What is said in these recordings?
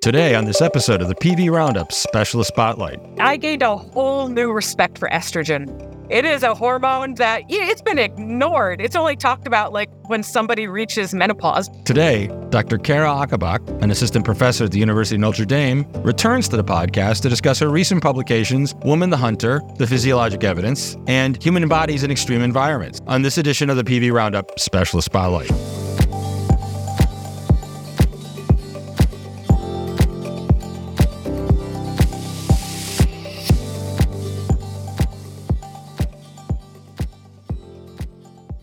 Today, on this episode of the PV Roundup Specialist Spotlight, I gained a whole new respect for estrogen. It is a hormone that yeah, it's been ignored. It's only talked about like when somebody reaches menopause. Today, Dr. Cara Ocobock, an assistant professor at the University of Notre Dame, returns to the podcast to discuss her recent publications, Woman the Hunter, The Physiologic Evidence, and Human Bodies in Extreme Environments, on this edition of the PV Roundup Specialist Spotlight.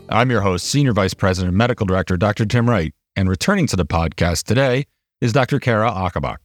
I'm your host, Senior Vice President and Medical Director, Dr. Tim Wright, and returning to the podcast today is Dr. Cara Ocobock.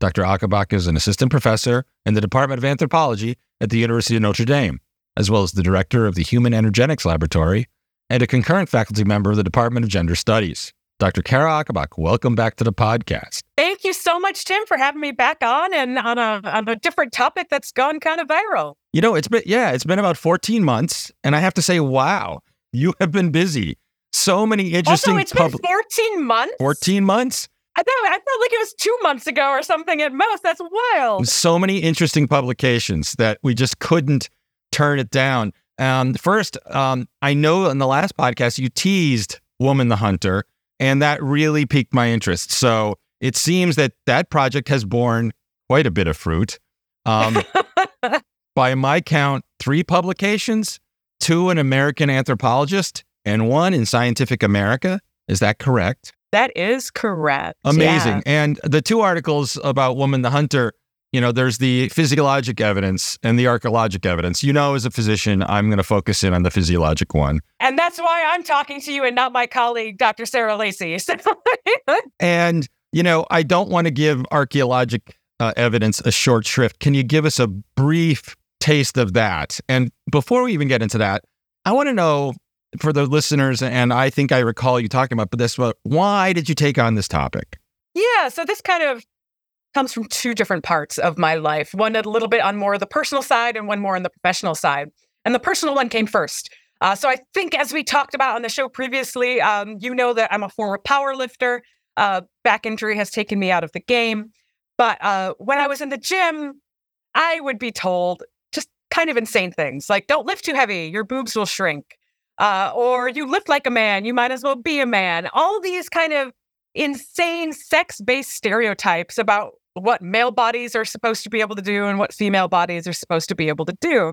Dr. Ocobock is an assistant professor in the Department of Anthropology at the University of Notre Dame, as well as the director of the Human Energetics Laboratory and a concurrent faculty member of the Department of Gender Studies. Dr. Cara Ocobock, welcome back to the podcast. Thank you so much, Tim, for having me back on and on a, on a different topic that's gone kind of viral. You know, it's been, yeah, it's been about 14 months, and I have to say, wow you have been busy. So many interesting. Also, it's pub- been 14 months. 14 months. I thought I felt like it was two months ago or something at most. That's wild. So many interesting publications that we just couldn't turn it down. Um, first, um, I know in the last podcast you teased Woman the Hunter, and that really piqued my interest. So it seems that that project has borne quite a bit of fruit. Um, by my count, three publications two in American Anthropologist and one in Scientific America. Is that correct? That is correct. Amazing. Yeah. And the two articles about Woman the Hunter, you know, there's the physiologic evidence and the archaeologic evidence. You know, as a physician, I'm going to focus in on the physiologic one. And that's why I'm talking to you and not my colleague, Dr. Sarah Lacy. and, you know, I don't want to give archaeologic uh, evidence a short shrift. Can you give us a brief taste of that. And before we even get into that, I want to know for the listeners, and I think I recall you talking about, this, but why did you take on this topic? Yeah, so this kind of comes from two different parts of my life. One a little bit on more the personal side, and one more on the professional side. And the personal one came first. Uh, so I think, as we talked about on the show previously, um, you know that I'm a former power lifter. Uh, back injury has taken me out of the game. But uh, when I was in the gym, I would be told kind of insane things like don't lift too heavy, your boobs will shrink. Uh, or you lift like a man, you might as well be a man. All these kind of insane sex based stereotypes about what male bodies are supposed to be able to do and what female bodies are supposed to be able to do.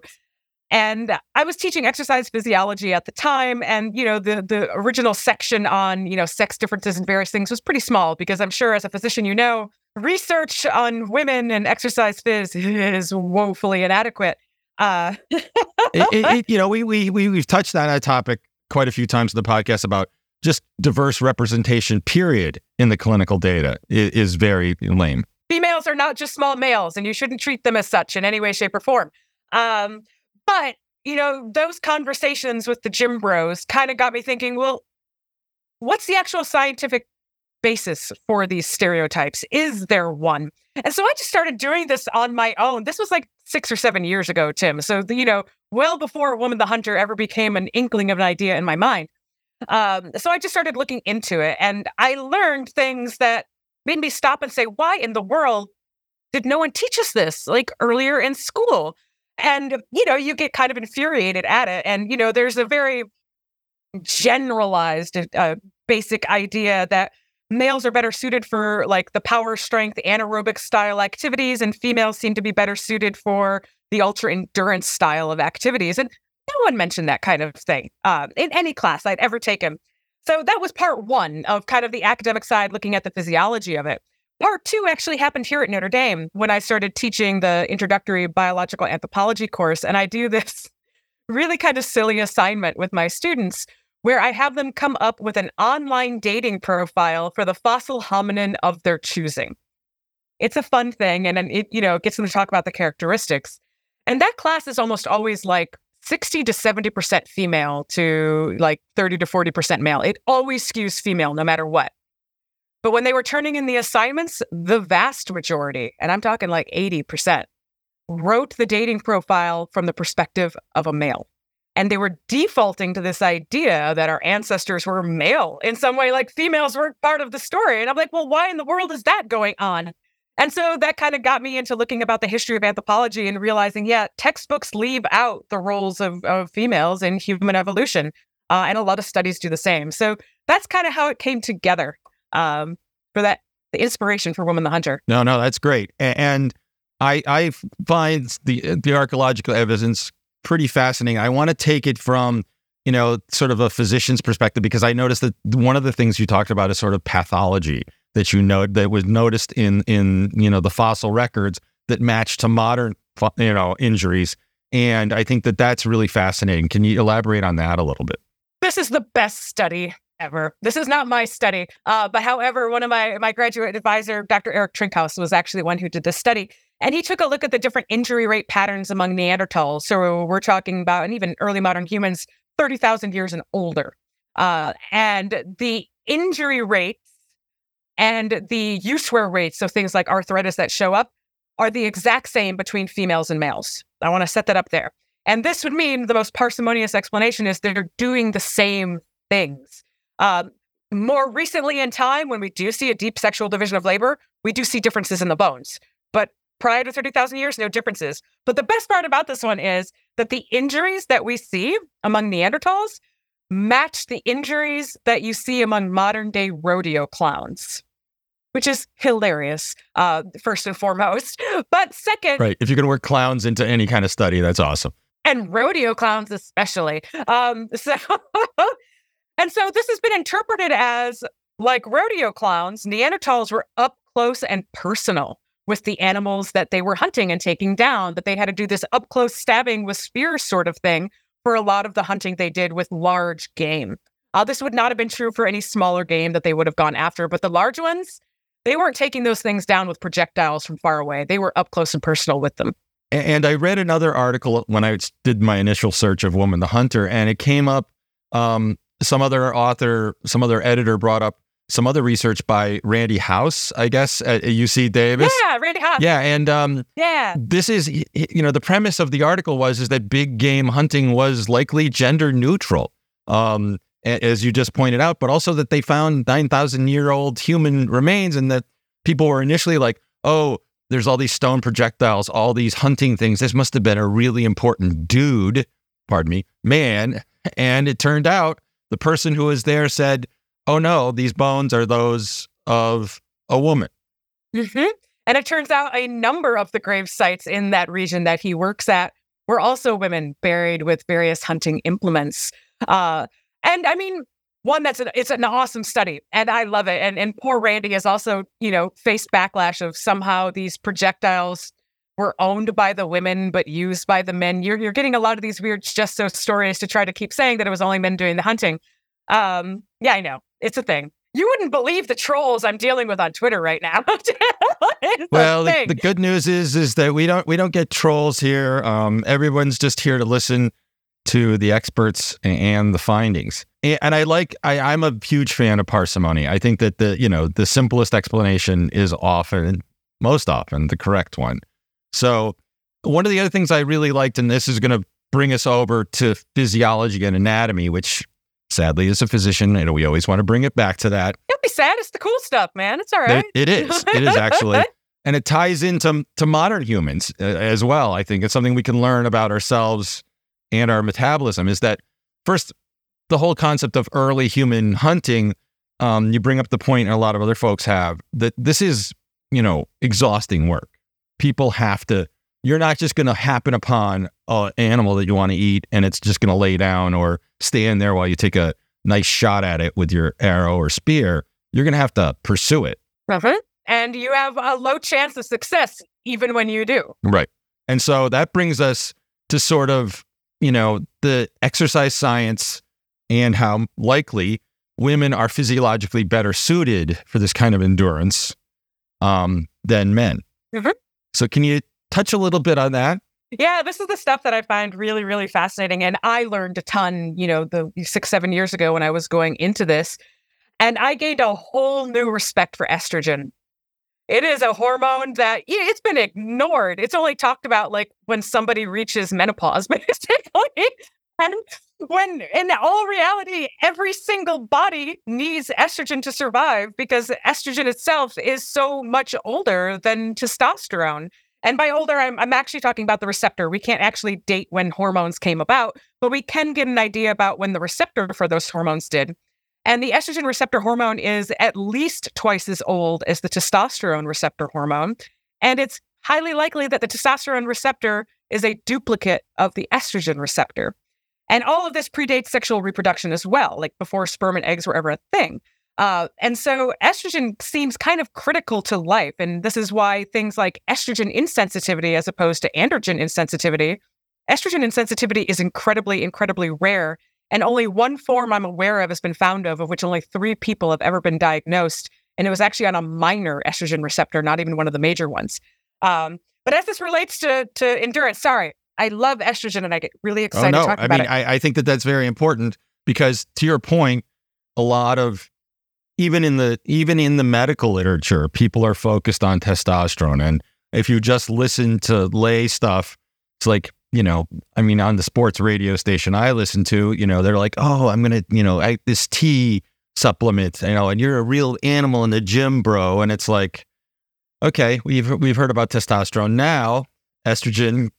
And I was teaching exercise physiology at the time. And, you know, the, the original section on, you know, sex differences and various things was pretty small because I'm sure as a physician, you know, research on women and exercise phys is woefully inadequate. Uh, it, it, it, you know, we, we, we, we've touched on that topic quite a few times in the podcast about just diverse representation, period, in the clinical data is, is very lame. Females are not just small males, and you shouldn't treat them as such in any way, shape, or form. Um, but, you know, those conversations with the gym bros kind of got me thinking, well, what's the actual scientific basis for these stereotypes? Is there one? And so I just started doing this on my own. This was like six or seven years ago, Tim. So, you know, well before Woman the Hunter ever became an inkling of an idea in my mind. Um, so I just started looking into it and I learned things that made me stop and say, why in the world did no one teach us this like earlier in school? And, you know, you get kind of infuriated at it. And, you know, there's a very generalized, uh, basic idea that males are better suited for like the power strength anaerobic style activities and females seem to be better suited for the ultra endurance style of activities and no one mentioned that kind of thing um, in any class i'd ever taken. So that was part one of kind of the academic side looking at the physiology of it. Part two actually happened here at notre dame when i started teaching the introductory biological anthropology course and i do this really kind of silly assignment with my students where I have them come up with an online dating profile for the fossil hominin of their choosing. It's a fun thing, and it you know gets them to talk about the characteristics. And that class is almost always like 60 to 70% female to like 30 to 40% male. It always skews female no matter what. But when they were turning in the assignments, the vast majority, and I'm talking like 80%, wrote the dating profile from the perspective of a male. And they were defaulting to this idea that our ancestors were male in some way, like females weren't part of the story. And I'm like, well, why in the world is that going on? And so that kind of got me into looking about the history of anthropology and realizing, yeah, textbooks leave out the roles of, of females in human evolution. Uh, and a lot of studies do the same. So that's kind of how it came together um, for that, the inspiration for Woman the Hunter. No, no, that's great. And I, I find the, the archaeological evidence pretty fascinating. I want to take it from, you know, sort of a physician's perspective because I noticed that one of the things you talked about is sort of pathology that you know that was noticed in in you know the fossil records that match to modern you know injuries. And i think that that's really fascinating. Can you elaborate on that a little bit? This is the best study ever. This is not my study uh, but however one of my my graduate advisor dr Erik Trinkaus was actually the one who did this study and he took a look at the different injury rate patterns among neanderthals so we're talking about and even early modern humans 30000 years and older uh, and the injury rates and the use wear rates, so things like arthritis that show up, are the exact same between females and males. I want to set that up there. And this would mean the most parsimonious explanation is they're doing the same things. Um, more recently in time, when we do see a deep sexual division of labor, we do see differences in the bones. But prior to 30,000 years, no differences. But the best part about this one is that the injuries that we see among Neanderthals match the injuries that you see among modern day rodeo clowns, which is hilarious, uh, first and foremost. But second, right, if you can work clowns into any kind of study, that's awesome. And rodeo clowns, especially. Um, so, and so this has been interpreted as like rodeo clowns, Neanderthals were up close and personal with the animals that they were hunting and taking down, that they had to do this up close stabbing with spears sort of thing for a lot of the hunting they did with large game. Uh, this would not have been true for any smaller game that they would have gone after, but the large ones, they weren't taking those things down with projectiles from far away. They were up close and personal with them. And I read another article when I did my initial search of Woman the Hunter, and it came up. Um, some other author, some other editor brought up some other research by Randy Haas, I guess, at UC Davis. Yeah, Randy Haas. Yeah, and um, yeah, this is you know the premise of the article was is that big game hunting was likely gender neutral, um, as you just pointed out, but also that they found nine thousand year old human remains, and that people were initially like, oh. There's all these stone projectiles, all these hunting things. This must have been a really important dude, pardon me, man. And it turned out the person who was there said, oh no, these bones are those of a woman. Mm-hmm. And it turns out a number of the grave sites in that region that he works at were also women buried with various hunting implements. Uh, and I mean, one that's an, it's an awesome study, and I love it. And and poor Randy has also you know faced backlash of somehow these projectiles were owned by the women but used by the men. You're you're getting a lot of these weird just so stories to try to keep saying that it was only men doing the hunting. Um, yeah, I know. It's a thing. You wouldn't believe the trolls I'm dealing with on Twitter right now. well, the, the, good news is is that we don't we don't get trolls here. Um, everyone's just here to listen to the experts and the findings. And I like I, I'm a huge fan of parsimony. I think that the you know the simplest explanation is often most often the correct one. So one of the other things I really liked, and this is going to bring us over to physiology and anatomy, which sadly, as a physician, know, we always want to bring it back to that. Don't be sad. It's the cool stuff, man. It's all right. it, it is. It is actually. and it ties into to modern humans uh, as well. I think it's something we can learn about ourselves and our metabolism is that first, the whole concept of early human hunting, um, you bring up the point, and a lot of other folks have, that this is, you know, exhausting work. People have to you're not just going to happen upon an animal that you want to eat and it's just going to lay down or stand there while you take a nice shot at it with your arrow or spear. You're going to have to pursue it. Uh-huh. And you have a low chance of success even when you do. Right. And so that brings us to sort of, you know, the exercise science and how likely women are physiologically better suited for this kind of endurance um, than men. Mm-hmm. So, can you touch a little bit on that? Yeah, this is the stuff that I find really, really fascinating. And I learned a ton, you know, the six, seven years ago when I was going into this. And I gained a whole new respect for estrogen. It is a hormone that it's been ignored. It's only talked about like when somebody reaches menopause, basically. and when in all reality, every single body needs estrogen to survive because estrogen itself is so much older than testosterone. And by older, I'm, I'm actually talking about the receptor. We can't actually date when hormones came about, but we can get an idea about when the receptor for those hormones did. And the estrogen receptor hormone is at least twice as old as the testosterone receptor hormone. And it's highly likely that the testosterone receptor is a duplicate of the estrogen receptor. And all of this predates sexual reproduction as well, like before sperm and eggs were ever a thing. Uh, and so estrogen seems kind of critical to life. And this is why things like estrogen insensitivity, as opposed to androgen insensitivity, estrogen insensitivity is incredibly, incredibly rare. And only one form I'm aware of has been found of, of which only three people have ever been diagnosed. And it was actually on a minor estrogen receptor, not even one of the major ones. Um, but as this relates to, to endurance, sorry, I love estrogen and I get really oh, excited oh, no. I mean, I, I think that that's very important because to your point, a lot of even in the even in the medical literature, people are focused on testosterone. And if you just listen to lay stuff, it's like, you know, I mean, on the sports radio station I listen to, you know, they're like, oh, I'm gonna, you know, I, this tea supplement, you know, and you're a real animal in the gym, bro. And it's like, okay, we've we've heard about testosterone. Now, estrogen,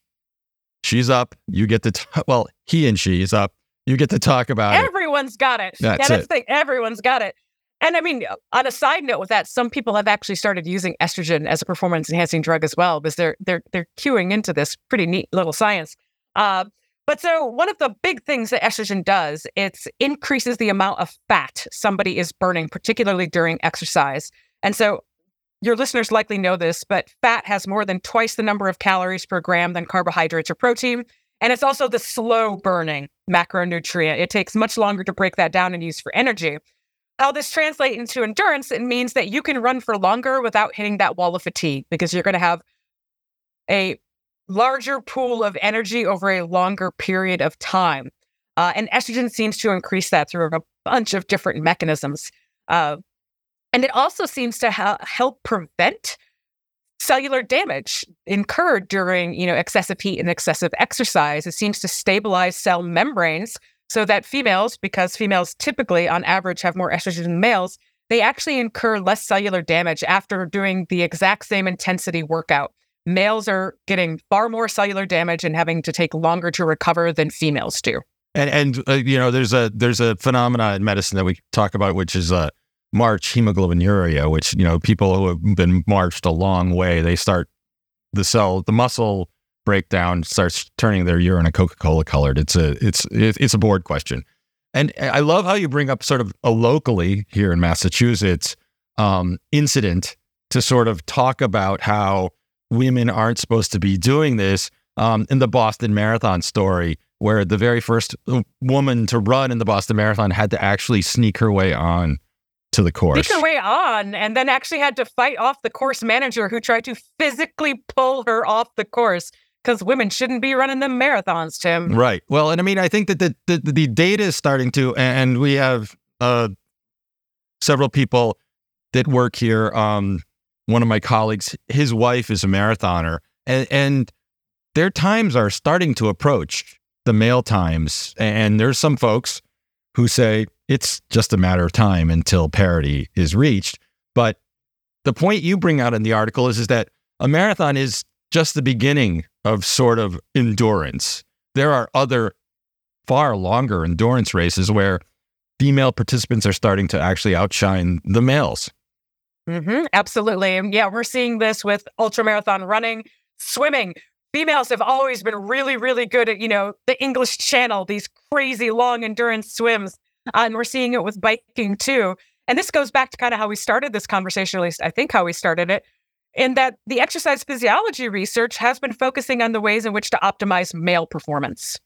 she's up. You get to t- well, he and she is up. You get to talk about Everyone's it. Everyone's got it. That's, that's it. the thing. Everyone's got it. And I mean, on a side note with that, some people have actually started using estrogen as a performance enhancing drug as well, because they're they're they're queuing into this pretty neat little science. Uh, but so one of the big things that estrogen does, it increases the amount of fat somebody is burning, particularly during exercise. And so your listeners likely know this, but fat has more than twice the number of calories per gram than carbohydrates or protein. And it's also the slow burning macronutrient. It takes much longer to break that down and use for energy. How this translates into endurance, it means that you can run for longer without hitting that wall of fatigue because you're going to have a larger pool of energy over a longer period of time. Uh, and estrogen seems to increase that through a bunch of different mechanisms. Uh, and it also seems to ha- help prevent cellular damage incurred during you know excessive heat and excessive exercise. It seems to stabilize cell membranes so that females, because females typically on average have more estrogen than males, they actually incur less cellular damage after doing the exact same intensity workout. Males are getting far more cellular damage and having to take longer to recover than females do. And and uh, you know there's a there's a phenomena in medicine that we talk about which is uh march hemoglobinuria which you know people who have been marched a long way they start the cell the muscle breakdown starts turning their urine a Coca-Cola colored. It's a it's it's a board question. And I love how you bring up sort of a locally here in Massachusetts um, incident to sort of talk about how women aren't supposed to be doing this. Um, in the Boston Marathon story, where the very first woman to run in the Boston Marathon had to actually sneak her way on to the course. Sneak her way on, and then actually had to fight off the course manager who tried to physically pull her off the course because women shouldn't be running the marathons, Tim. Right. Well, and I mean, I think that the the, the data is starting to, and we have uh, several people that work here. Um, one of my colleagues, his wife is a marathoner, and, and their times are starting to approach the male times. And there's some folks who say it's just a matter of time until parity is reached. But the point you bring out in the article is, is that a marathon is just the beginning of sort of endurance. There are other far longer endurance races where female participants are starting to actually outshine the males. Mm-hmm, absolutely. And yeah, we're seeing this with ultramarathon running, swimming. Females have always been really, really good at, you know, the English Channel, these crazy long endurance swims. Uh, and we're seeing it with biking too. And this goes back to kind of how we started this conversation, at least I think how we started it, in that the exercise physiology research has been focusing on the ways in which to optimize male performance.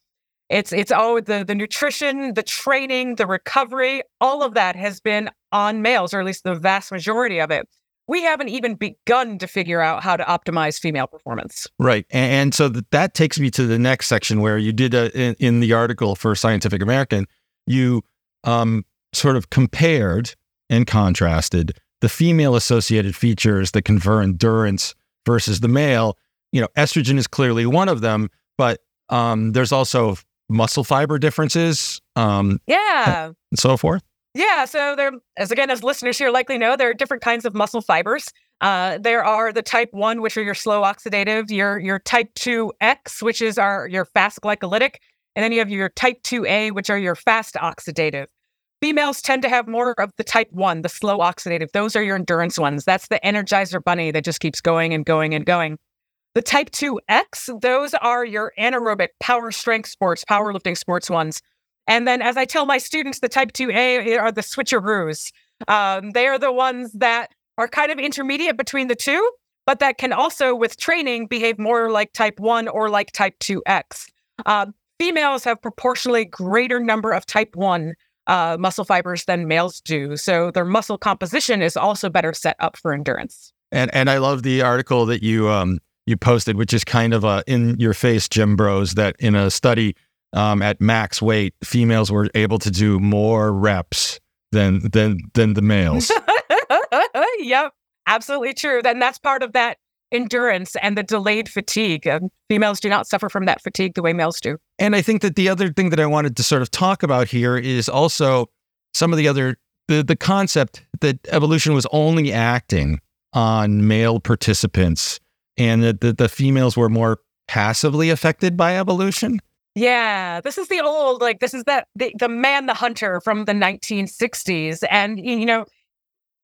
It's it's all the the nutrition, the training, the recovery, all of that has been on males, or at least the vast majority of it. We haven't even begun to figure out how to optimize female performance. Right, and, and so that, that takes me to the next section where you did a, in, in the article for Scientific American, you um, sort of compared and contrasted the female associated features that confer endurance versus the male, you know, estrogen is clearly one of them, but um, there's also muscle fiber differences, um, Yeah. and so forth. Yeah, so there, as again, as listeners here likely know, there are different kinds of muscle fibers. Uh, there are the type one, which are your slow oxidative, your your type two X, which is our your fast glycolytic, and then you have your type two A, which are your fast oxidative. Females tend to have more of the type one, the slow oxidative. Those are your endurance ones. That's the energizer bunny that just keeps going and going and going. The type 2X, those are your anaerobic power strength sports, powerlifting sports ones. And then, as I tell my students, the type 2A are the switcheroos. Um, they are the ones that are kind of intermediate between the two, but that can also, with training, behave more like type 1 or like type 2X. Uh, females have proportionally greater number of type 1 uh, muscle fibers than males do. So their muscle composition is also better set up for endurance. And and I love the article that you um you posted, which is kind of a in your face gym bros that in a study um, at max weight, females were able to do more reps than than than the males. yep, absolutely true. Then that's part of that endurance and the delayed fatigue. Um, females do not suffer from that fatigue the way males do. And I think that the other thing that I wanted to sort of talk about here is also some of the other the, the concept that evolution was only acting on male participants and that the, the females were more passively affected by evolution. Yeah, this is the old like this is that the, the man the hunter from the 1960s and you know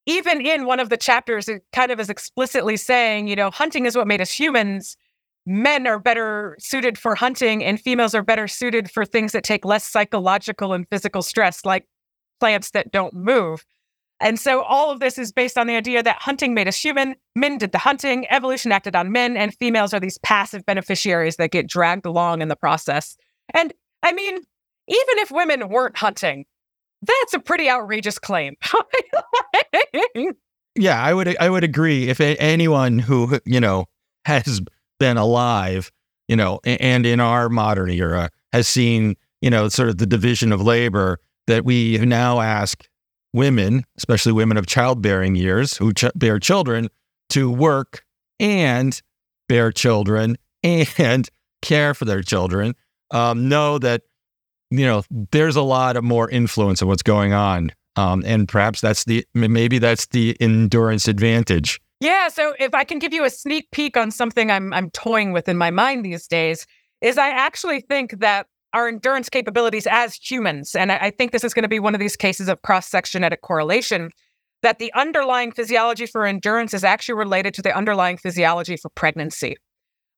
even in one of the chapters it kind of is explicitly saying, you know, hunting is what made us humans. Men are better suited for hunting and females are better suited for things that take less psychological and physical stress like plants that don't move. And so all of this is based on the idea that hunting made us human, men did the hunting, evolution acted on men, and females are these passive beneficiaries that get dragged along in the process. And I mean, even if women weren't hunting, that's a pretty outrageous claim. Yeah, I would I would agree. If anyone who you know has been alive, you know, and in our modern era has seen you know sort of the division of labor that we now ask women, especially women of childbearing years who ch- bear children, to work and bear children and care for their children, um, know that you know there's a lot of more influence of what's going on, um, and perhaps that's the maybe that's the endurance advantage. yeah, so if I can give you a sneak peek on something I'm I'm toying with in my mind these days, is I actually think that our endurance capabilities as humans, and I, I think this is going to be one of these cases of cross-sex genetic correlation, that the underlying physiology for endurance is actually related to the underlying physiology for pregnancy.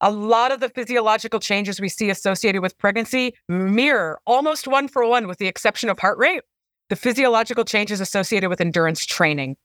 A lot of the physiological changes we see associated with pregnancy mirror almost one for one, with the exception of heart rate, the physiological changes associated with endurance training.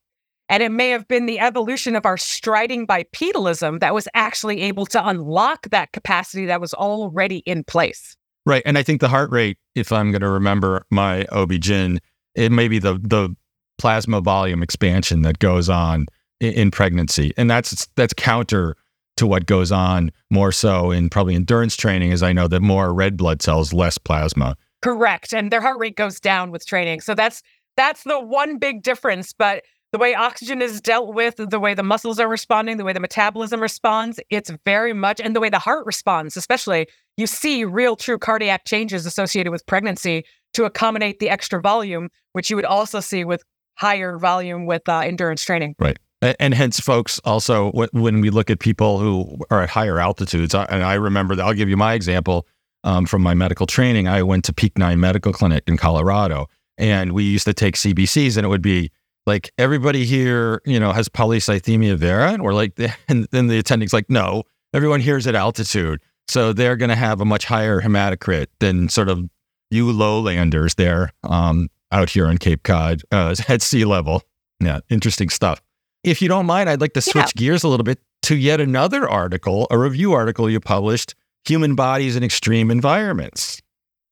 And it may have been the evolution of our striding bipedalism that was actually able to unlock that capacity that was already in place. Right. And I think the heart rate, if I'm going to remember my OB-GYN, it may be the, the plasma volume expansion that goes on in, in pregnancy. And that's, that's counter to what goes on more so in probably endurance training, as I know that more red blood cells, less plasma. Correct. And their heart rate goes down with training. So that's that's the one big difference. But the way oxygen is dealt with, the way the muscles are responding, the way the metabolism responds, it's very much, and the way the heart responds, especially, you see real true cardiac changes associated with pregnancy to accommodate the extra volume, which you would also see with higher volume with uh, endurance training. A- And hence, folks, also when we look at people who are at higher altitudes, I- and I remember that I'll give you my example um, from my medical training. I went to Peak Nine Medical Clinic in Colorado, and we used to take CBCs, and it would be like everybody here, you know, has polycythemia vera, and we're like, and then the attending's like, no, everyone here is at altitude, so they're going to have a much higher hematocrit than sort of you lowlanders there um, out here on Cape Cod uh, at sea level. Yeah, interesting stuff. If you don't mind, I'd like to switch gears a little bit to yet another article, a review article you published, Human Bodies in Extreme Environments.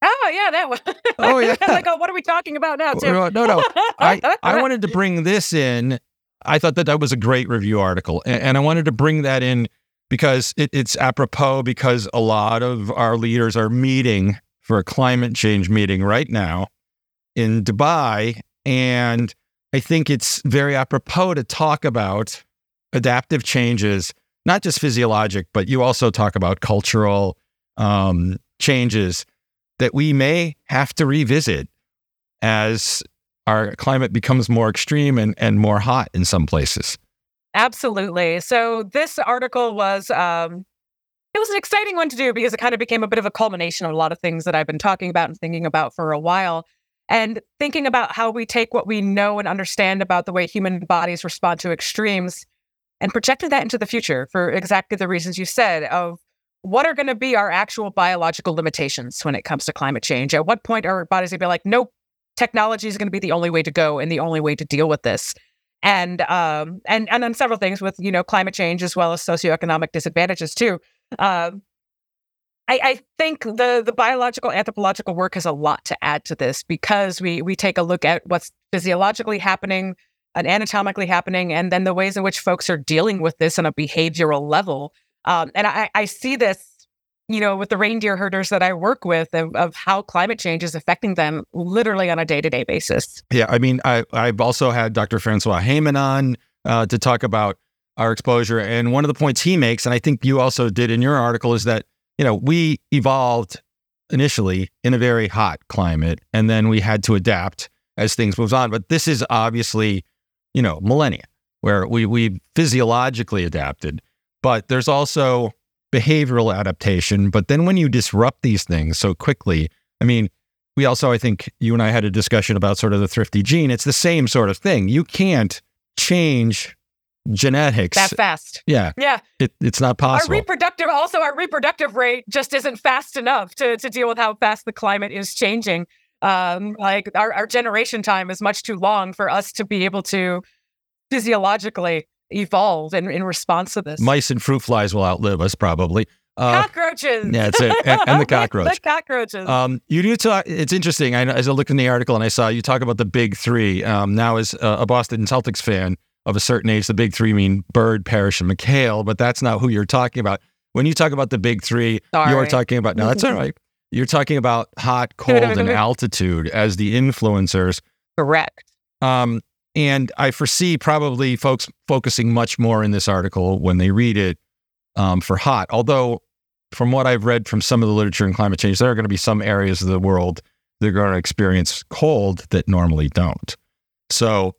Oh, yeah, that one. Oh, yeah. like, oh, what are we talking about now, Tim? No, no, no. I, I wanted to bring this in. I thought that that was a great review article. And, and I wanted to bring that in because it, it's apropos because a lot of our leaders are meeting for a climate change meeting right now in Dubai. And I think it's very apropos to talk about adaptive changes, not just physiologic, but you also talk about cultural um, changes that we may have to revisit as our climate becomes more extreme and, and more hot in some places. Absolutely. So this article was um, it was an exciting one to do because it kind of became a bit of a culmination of a lot of things that I've been talking about and thinking about for a while. And thinking about how we take what we know and understand about the way human bodies respond to extremes and projecting that into the future for exactly the reasons you said of what are going to be our actual biological limitations when it comes to climate change? At what point are our bodies going to be like, nope, technology is going to be the only way to go and the only way to deal with this? And um and and on several things with you know climate change as well as socioeconomic disadvantages too. Um, I, I think the the biological anthropological work has a lot to add to this because we we take a look at what's physiologically happening and anatomically happening, and then the ways in which folks are dealing with this on a behavioral level. Um, and I, I see this, you know, with the reindeer herders that I work with of, of how climate change is affecting them literally on a day to day basis. Yeah, I mean, I I've also had Dr. Francois Heyman on uh, to talk about our exposure, and one of the points he makes, and I think you also did in your article, is that you know, we evolved initially in a very hot climate and then we had to adapt as things moves on. But this is obviously, you know, millennia where we we physiologically adapted, but there's also behavioral adaptation. But then when you disrupt these things so quickly, I mean, we also, I think you and I had a discussion about sort of the thrifty gene. It's the same sort of thing. You can't change genetics that fast. Yeah. Yeah. It, it's not possible. Our reproductive also our reproductive rate just isn't fast enough to to deal with how fast the climate is changing. Um, like our, our generation time is much too long for us to be able to physiologically evolve in, in response to this. Mice and fruit flies will outlive us probably. Uh, cockroaches. Yeah, that's it. And, and the cockroach. the cockroaches. Um, you do talk. It's interesting. I, as I looked in the article and I saw you talk about the big three. Um, now, as a, a Boston Celtics fan, of a certain age, the big three mean Bird, Parrish, and McHale, but that's not who you're talking about. When you talk about the big three, Sorry. you're talking about, no, that's all right. You're talking about hot, cold, and altitude as the influencers. Correct. Um, and I foresee probably folks focusing much more in this article when they read it um, for hot. Although, from what I've read from some of the literature in climate change, there are going to be some areas of the world that are going to experience cold that normally don't. So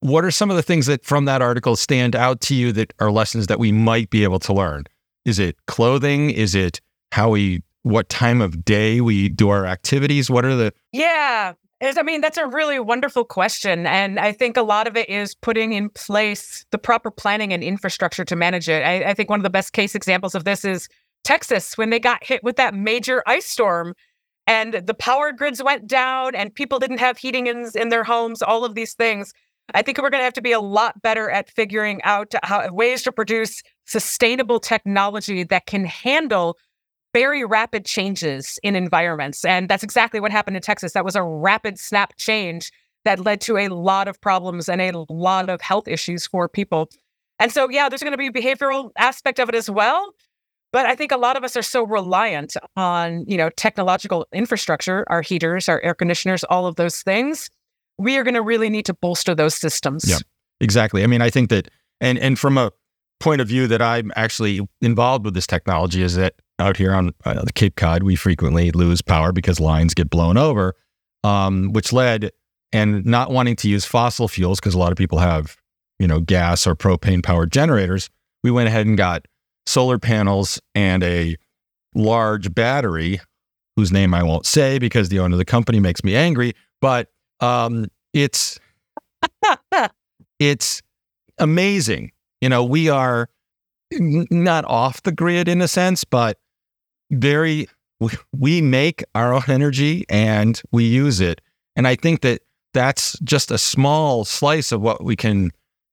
what are some of the things that from that article stand out to you that are lessons that we might be able to learn? Is it clothing? Is it how we, what time of day we do our activities? What are the. Yeah. I mean, that's a really wonderful question. And I think a lot of it is putting in place the proper planning and infrastructure to manage it. I, I think one of the best case examples of this is Texas when they got hit with that major ice storm and the power grids went down and people didn't have heating in, in their homes, all of these things. I think we're going to have to be a lot better at figuring out how, ways to produce sustainable technology that can handle very rapid changes in environments. And that's exactly what happened in Texas. That was a rapid snap change that led to a lot of problems and a lot of health issues for people. And so, yeah, there's going to be a behavioral aspect of it as well. But I think a lot of us are so reliant on, you know, technological infrastructure, our heaters, our air conditioners, all of those things we are going to really need to bolster those systems. Yeah, exactly. I mean, I think that, and and from a point of view that I'm actually involved with this technology is that out here on uh, the Cape Cod, we frequently lose power because lines get blown over, um, which led and not wanting to use fossil fuels because a lot of people have, you know, gas or propane powered generators. We went ahead and got solar panels and a large battery whose name I won't say because the owner of the company makes me angry, but um, it's it's amazing. You know, we are n- not off the grid in a sense, but very we, we make our own energy and we use it. And I think that that's just a small slice of what we can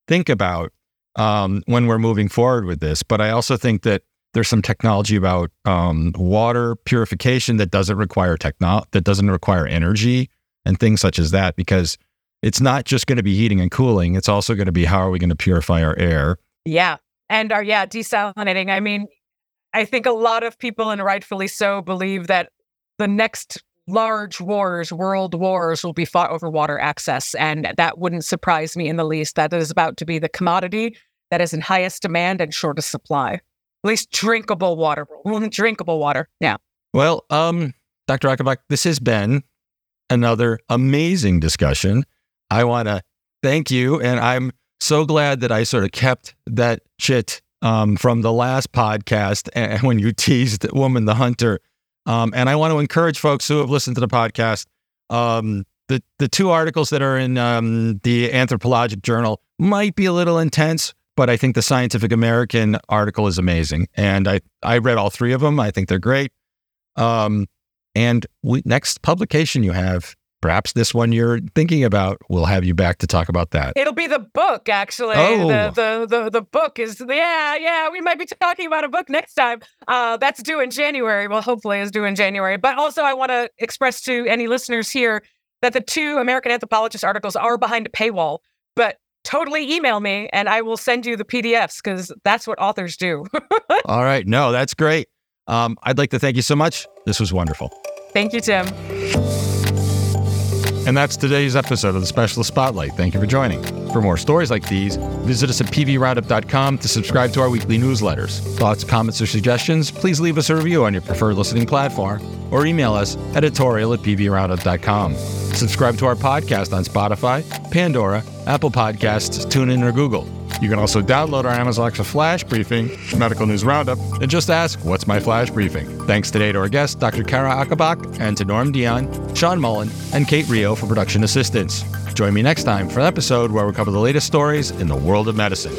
think about um, when we're moving forward with this. But I also think that there's some technology about um, water purification that doesn't require techno that doesn't require energy and things such as that because it's not just going to be heating and cooling it's also going to be how are we going to purify our air. Yeah and our yeah desalinating. I mean i think a lot of people and rightfully so believe that the next large wars world wars will be fought over water access and that wouldn't surprise me in the least. That is about to be the commodity that is in highest demand and shortest supply. At least drinkable water drinkable water yeah. Well um Dr. Ocobock, this has been another amazing discussion. I want to thank you. And I'm so glad that I sort of kept that chit um, from the last podcast and when you teased Woman the Hunter. Um, and I want to encourage folks who have listened to the podcast. Um, the, the two articles that are in um, the Anthropologic Journal might be a little intense, but I think the Scientific American article is amazing. And I, I read all three of them. I think they're great. Um, and we, next publication you have, perhaps this one you're thinking about, we'll have you back to talk about that. It'll be the book, actually. Oh. The, the the the book is yeah yeah. We might be talking about a book next time. Uh, that's due in January. Well, hopefully, is due in January. But also, I want to express to any listeners here that the two American Anthropologist articles are behind a paywall. But totally email me, and I will send you the PDFs because that's what authors do. All right. No, that's great. Um, I'd like to thank you so much. This was wonderful. Thank you, Tim. And that's today's episode of the Specialist Spotlight. Thank you for joining. For more stories like these, visit us at pvroundup.com to subscribe to our weekly newsletters. Thoughts, comments, or suggestions, please leave us a review on your preferred listening platform or email us editorial at pvroundup.com. Subscribe to our podcast on Spotify, Pandora, Apple Podcasts, TuneIn, or Google. You can also download our Amazon Alexa Flash Briefing, Medical News Roundup, and just ask, What's my Flash Briefing? Thanks today to our guests, Dr. Cara Ocobock, and to Norm Dion, Sean Mullen, and Kate Rio for production assistance. Join me next time for an episode where we cover the latest stories in the world of medicine.